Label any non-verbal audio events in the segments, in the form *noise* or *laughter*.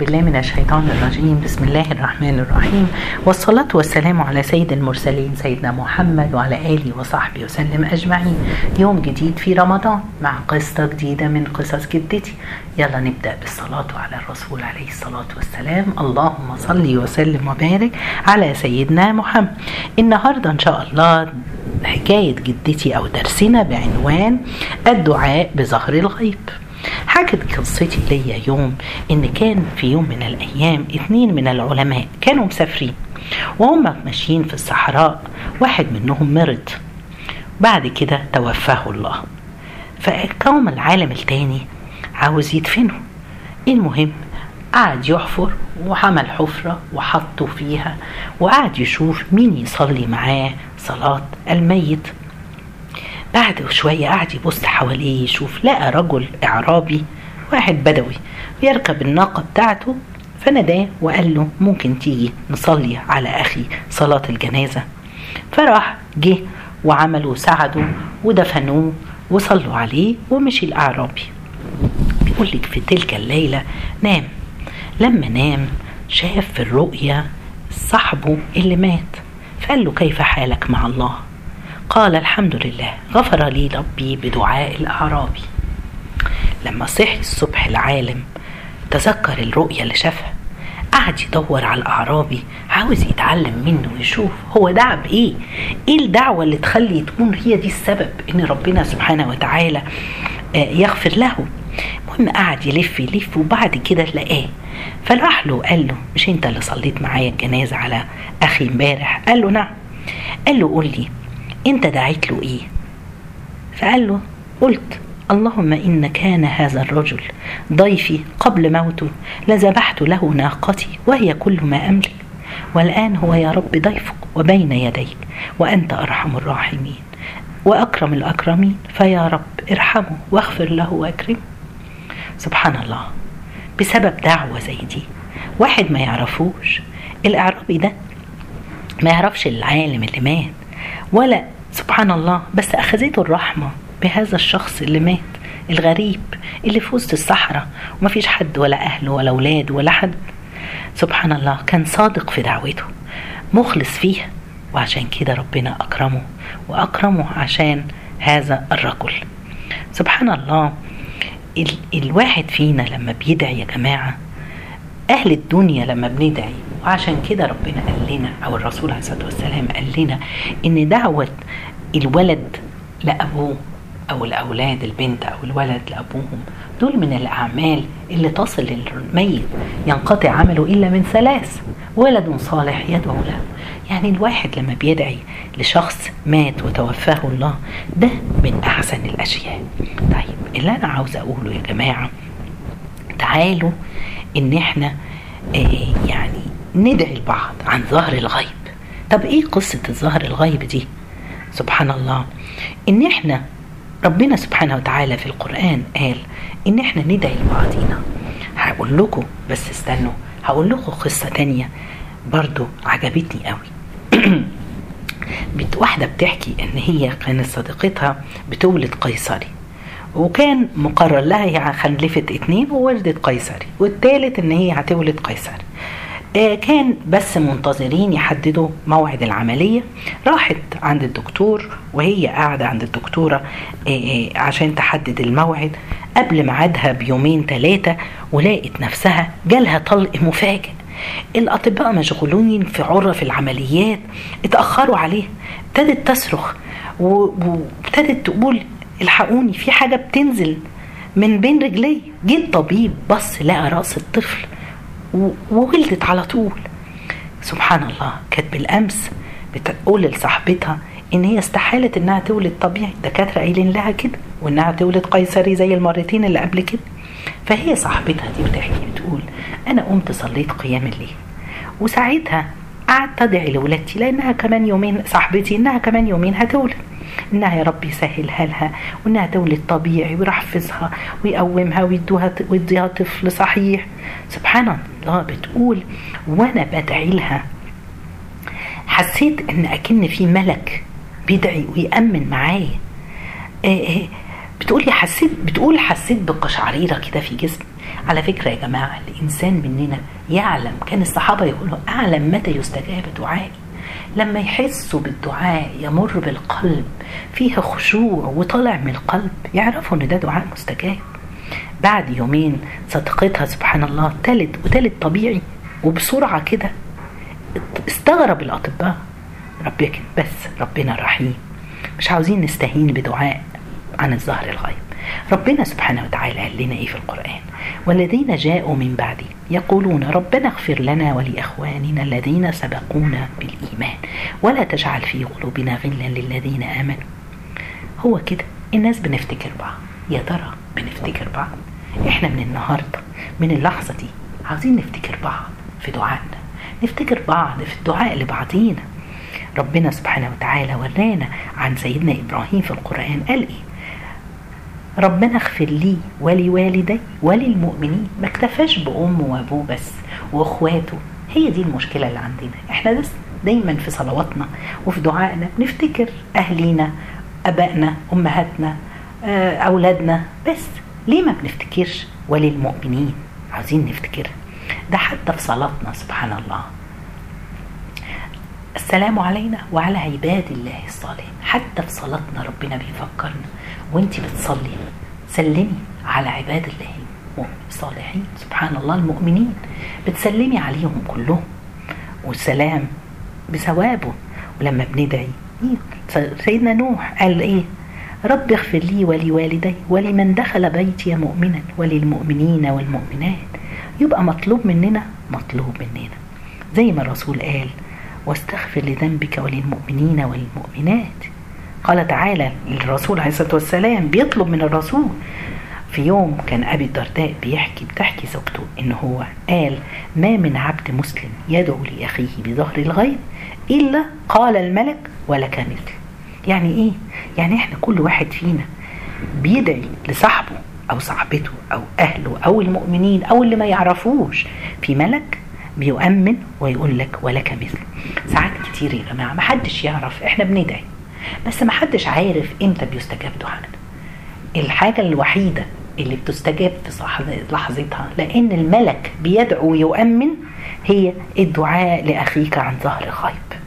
بالله من الشيطان الرجيم. بسم الله الرحمن الرحيم. والصلاة والسلام على سيد المرسلين سيدنا محمد وعلى آله وصحبه وسلم أجمعين. يوم جديد في رمضان مع قصة جديدة من قصص جدتي. يلا نبدأ بالصلاة على الرسول عليه الصلاة والسلام. اللهم صل وسلم وبارك على سيدنا محمد. النهاردة إن شاء الله حكاية جدتي أو درسنا بعنوان الدعاء بظهر الغيب. حكت قصتي ليا يوم إن كان في يوم من الأيام اتنين من العلماء كانوا مسافرين وهم ماشيين في الصحراء واحد منهم مرض. بعد كده توفاه الله. فقام العالم التاني عاوز يدفنه. المهم قعد يحفر وعمل حفرة وحطه فيها وقعد يشوف مين يصلي معاه صلاة الميت. بعد شوية قعد يبص حواليه يشوف لقى رجل إعرابي واحد بدوي يركب الناقة بتاعته فناداه وقال له ممكن تيجي نصلي على أخي صلاة الجنازة؟ فراح جه وعملوا ساعدوا ودفنوه وصلوا عليه ومشي الأعرابي. بيقول لك في تلك الليلة نام. لما نام شاف في الرؤيا صاحبه اللي مات فقال له كيف حالك مع الله؟ قال الحمد لله غفر لي ربي بدعاء الأعرابي لما صحي الصبح العالم تذكر الرؤية اللي شافها. قعد يدور على الأعرابي عاوز يتعلم منه ويشوف هو دعا بإيه. إيه الدعوة اللي تخلي تكون هي دي السبب إن ربنا سبحانه وتعالى يغفر له؟ المهم قعد يلف يلف وبعد كده لقاه. فراح له قال له مش أنت اللي صليت معايا الجنازة على أخي امبارح؟ قال له نعم. قال له قول لي أنت دعيت له إيه؟ فقال له قلت اللهم إن كان هذا الرجل ضيفي قبل موته لذبحت له ناقتي وهي كل ما أملك والآن هو يا رب ضيفك وبين يديك وأنت أرحم الراحمين وأكرم الأكرمين فيا رب ارحمه واغفر له وأكرمه. سبحان الله بسبب دعوة زي دي واحد ما يعرفوش الإعرابي ده ما يعرفش العالم اللي مات ولا سبحان الله. بس أخذته الرحمة بهذا الشخص اللي مات الغريب اللي في وسط الصحراء ومفيش حد ولا أهله ولا أولاد ولا حد. سبحان الله كان صادق في دعوته مخلص فيها وعشان كده ربنا أكرمه وأكرمه عشان هذا الرجل. سبحان الله ال الواحد فينا لما بيدعي يا جماعة أهل الدنيا لما بندعي وعشان كده ربنا قال لنا أو الرسول عليه الصلاة والسلام قال لنا إن دعوة الولد لأبوه أو الأولاد البنت أو الولد لأبوهم دول من الأعمال اللي تصل للميت ينقطع عمله إلا من ثلاث ولد صالح يدعو له. يعني الواحد لما بيدعي لشخص مات وتوفاه الله ده من أحسن الأشياء. طيب اللي أنا عاوز أقوله يا جماعة تعالوا إن إحنا آه يعني ندعي البعض عن ظهر الغيب. طب إيه قصة الظهر الغيب دي؟ سبحان الله إن إحنا ربنا سبحانه وتعالى في القرآن قال إن إحنا ندعي لبعضينا هقول لكم بس استنوا هقول لكم قصة تانية برضو عجبتني قوي. *clears throat* واحدة بتحكي إن هي كانت صديقتها بتولد قيصري وكان مقرر لها هي خلفت اتنين وولدت قيصري والتالت إن هي هتولد قيصري. كان بس منتظرين يحددوا موعد العملية. راحت عند الدكتور وهي قاعدة عند الدكتورة آه عشان تحدد الموعد. قبل ميعادها بيومين ثلاثة ولقت نفسها جالها طلق مفاجئ. الأطباء مشغولين في عرف العمليات اتأخروا عليها ابتدت تصرخ وابتدت تقول الحقوني في حاجة بتنزل من بين رجلي. جه الطبيب بص لقى رأس الطفل وولدت على طول. سبحان الله كانت بالأمس بتقول لصاحبتها إن هي استحالت إنها تولد طبيعي. الدكاتره قايلين لها كده وإنها تولد قيصري زي المرتين اللي قبل كده. فهي صاحبتها دي بتحكي بتقول أنا قمت صليت قيام الليل وساعتها قعدت أدعي لولادتي لأنها كمان يومين صاحبتي إنها كمان يومين هتولد. انها يا رب يسهلها لها وإنها تولد طبيعي ويحفظها ويقومها ويدوها ويديها طفل صحيح. سبحان الله بتقول وأنا بدعي لها. حسيت إن أكن في ملك بيدعي ويأمن معايا. بتقول لي حسيت بتقول حسيت بقشعريرة كده في جسمي. على فكرة يا جماعة الإنسان مننا يعلم كان الصحابة يقولوا أعلم متى يستجاب دعائي. لما يحسوا بالدعاء يمر بالقلب فيها خشوع وطالع من القلب يعرفوا إن ده دعاء مستجاب. بعد يومين صديقتها سبحان الله تلت وتلت طبيعي وبسرعة كده استغرب الأطباء. ربك بس ربنا رحيم. مش عاوزين نستهين بدعاء عن الظهر الغيب. ربنا سبحانه وتعالى قال لنا إيه في القرآن؟ والذين جاءوا من بعدي يقولون ربنا اغفر لنا ولإخواننا الذين سبقونا بالإيمان. ولا تجعل في قلوبنا غلا للذين آمنوا. هو كده الناس بنفتكر بعض. يا ترى بنفتكر بعض؟ إحنا من النهارده من اللحظة دي عاوزين نفتكر بعض في دعائنا. نفتكر بعض في الدعاء لبعضينا. ربنا سبحانه وتعالى ورانا عن سيدنا إبراهيم في القرآن. قال إيه؟ ربنا اغفر لي ولوالدي وللمؤمنين. ما اكتفاش بامه وابوه بس وأخواته. هي دي المشكلة اللي عندنا. إحنا بس دايما في صلواتنا وفي دعائنا بنفتكر أهلينا آبائنا أمهاتنا أولادنا. بس ليه ما بنفتكرش وللمؤمنين؟ عاوزين نفتكرها ده حتى في صلاتنا سبحان الله. السلام علينا وعلى عباد الله الصالحين. حتى في صلاتنا ربنا بيفكرنا. وانت بتصلي سلمي على عباد الله. الصالحين سبحان الله المؤمنين بتسلمي عليهم كلهم. والسلام بثوابه. ولما بندعي سيدنا نوح قال إيه؟ رب اغفر لي ولوالدي ولمن دخل بيتي مؤمنا وللمؤمنين والمؤمنات. يبقى مطلوب مننا مطلوب مننا. زي ما الرسول قال واستغفر لذنبك وللمؤمنين والمؤمنات. قال تعالى الرسول عليه الصلاة والسلام بيطلب من الرسول. في يوم كان أبي الدرداء بيحكي بتحكي زوجته إن هو قال ما من عبد مسلم يدعو لأخيه بظهر الغيب إلا قال الملك ولك مثل. يعني إيه؟ يعني إحنا كل واحد فينا بيدعي لصاحبه أو صاحبته أو أهله أو المؤمنين أو اللي ما يعرفوش. في ملك بيؤمن ويقول لك ولك مثل. ساعات كتير يا جماعة ما حدش يعرف إحنا بندعي. بس ما حدش عارف إمتى بيستجاب دعائنا الحاجة الوحيدة اللي بتستجاب في لحظتها لأن الملك بيدعو ويؤمن هي الدعاء لأخيك عن ظهر غيب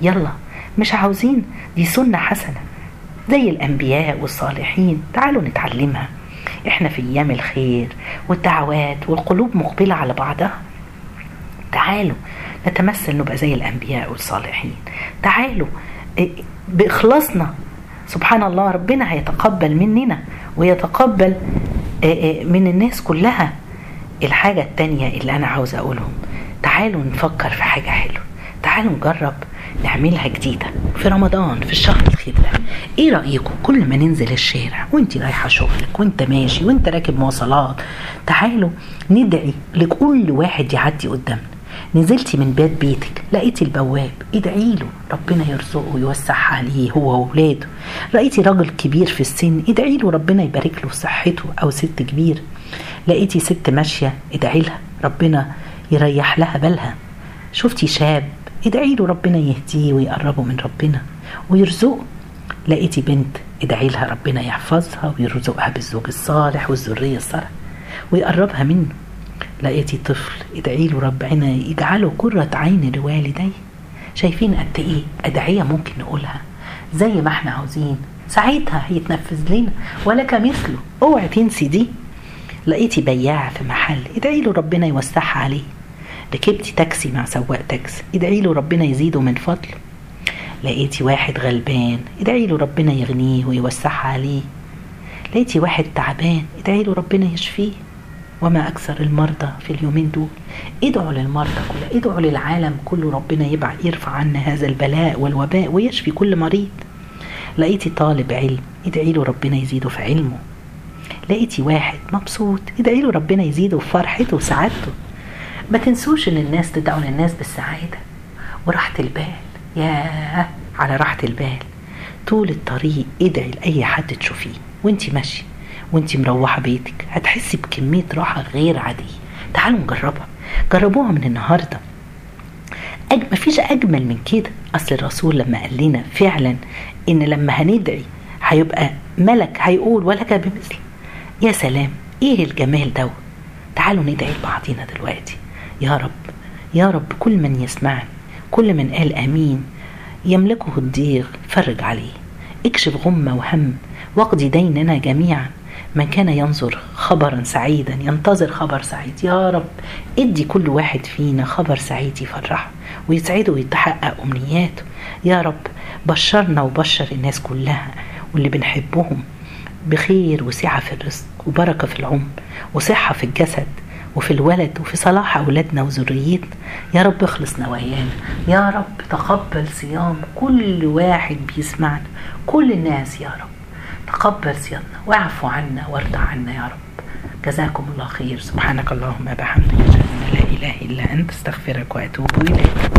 يلا مش عاوزين؟ دي سنة حسنة. زي الأنبياء والصالحين تعالوا نتعلمها. إحنا في أيام الخير والدعوات والقلوب مقبلة على بعضها. تعالوا نتمثل نبقى زي الأنبياء والصالحين. تعالوا بإخلاصنا. سبحان الله ربنا هيتقبل مننا ويتقبل من الناس كلها. الحاجة التانية اللي أنا عاوز أقولهم تعالوا نفكر في حاجة حلوة. تعالوا نجرب نعملها جديدة في رمضان في الشهر الخير ده إيه رأيكم؟ كل ما ننزل الشارع وانت رايحة شغلك وأنت ماشي وأنت راكب مواصلات تعالوا ندعي لكل واحد يعدي قدامنا. نزلتي من باب بيتك لقيتي البواب ادعي له ربنا يرزقه ويوسع عليه هو واولاده لقيتي راجل كبير في السن ادعي له ربنا يبارك له صحته أو ست كبير. لقيتي ست ماشية ادعي لها ربنا يريح لها بالها. شفتي شاب ادعي له ربنا يهديه ويقربه من ربنا ويرزقه. لقيتي بنت ادعي لها ربنا يحفظها ويرزقها بالزوج الصالح والذرية الصالحة ويقربها منه. لقيتي طفل ادعي له ربنا يجعله قرة عين لوالديه. شايفين قد إيه أدعية ممكن نقولها؟ زي ما إحنا عاوزين. ساعتها هيتنفذ لنا ولك مثله اوعي تنسي دي. لقيتي بياع في محل ادعي له ربنا يوسعها عليه. ركبتي تاكسي مع سواق تاكسي ادعي له ربنا يزيده من فضله. لقيتي واحد غلبان ادعي له ربنا يغنيه ويوسعها عليه. لقيتي واحد تعبان ادعي له ربنا يشفيه. وما أكثر المرضى في اليومين دول. ادعوا للمرضى كلها ادعوا للعالم كله ربنا يبع يرفع عنا هذا البلاء والوباء ويشفي كل مريض. لقيتي طالب علم ادعي له ربنا يزيده في علمه. لقيتي واحد مبسوط ادعي له ربنا يزيده في فرحته وسعادته. ما تنسوش إن الناس تدعوا للناس بالسعادة. وراحة البال ياه على راحة البال. طول الطريق ادعي لأي حد تشوفيه. وانت ماشية. وانت مروحة بيتك هتحسي بكمية راحة غير عادية. تعالوا نجربها. جربوها من النهاردة. أج... مفيش أجمل من كده. أصل الرسول لما قال لنا فعلا إن لما هندعي هيبقى ملك هيقول ولك بمثل. يا سلام إيه الجمال ده؟ تعالوا ندعي لبعضينا دلوقتي. يا رب يا رب كل من يسمعني كل من قال آمين يملكه الضيق فرج عليه. اكشف غمة وهم واقضي ديننا جميعا. من كان ينظر خبرا سعيدا ينتظر خبر سعيد. يا رب ادي كل واحد فينا خبر سعيد يفرحه ويسعده ويتحقق أمنياته. يا رب بشرنا وبشر الناس كلها واللي بنحبهم بخير وسعة في الرزق وبركة في العمر وصحة في الجسد وفي الولد وفي صلاح أولادنا وذريتنا. يا رب اخلص نوايانا. يا رب تقبل صيام كل واحد بيسمعنا. كل الناس يا رب. تقبل صيامنا واعفو عنا وارضى عنا يا رب. جزاكم الله خير. سبحانك اللهم وبحمدك أشهد أن لا إله إلا أنت أستغفرك وأتوب إليك.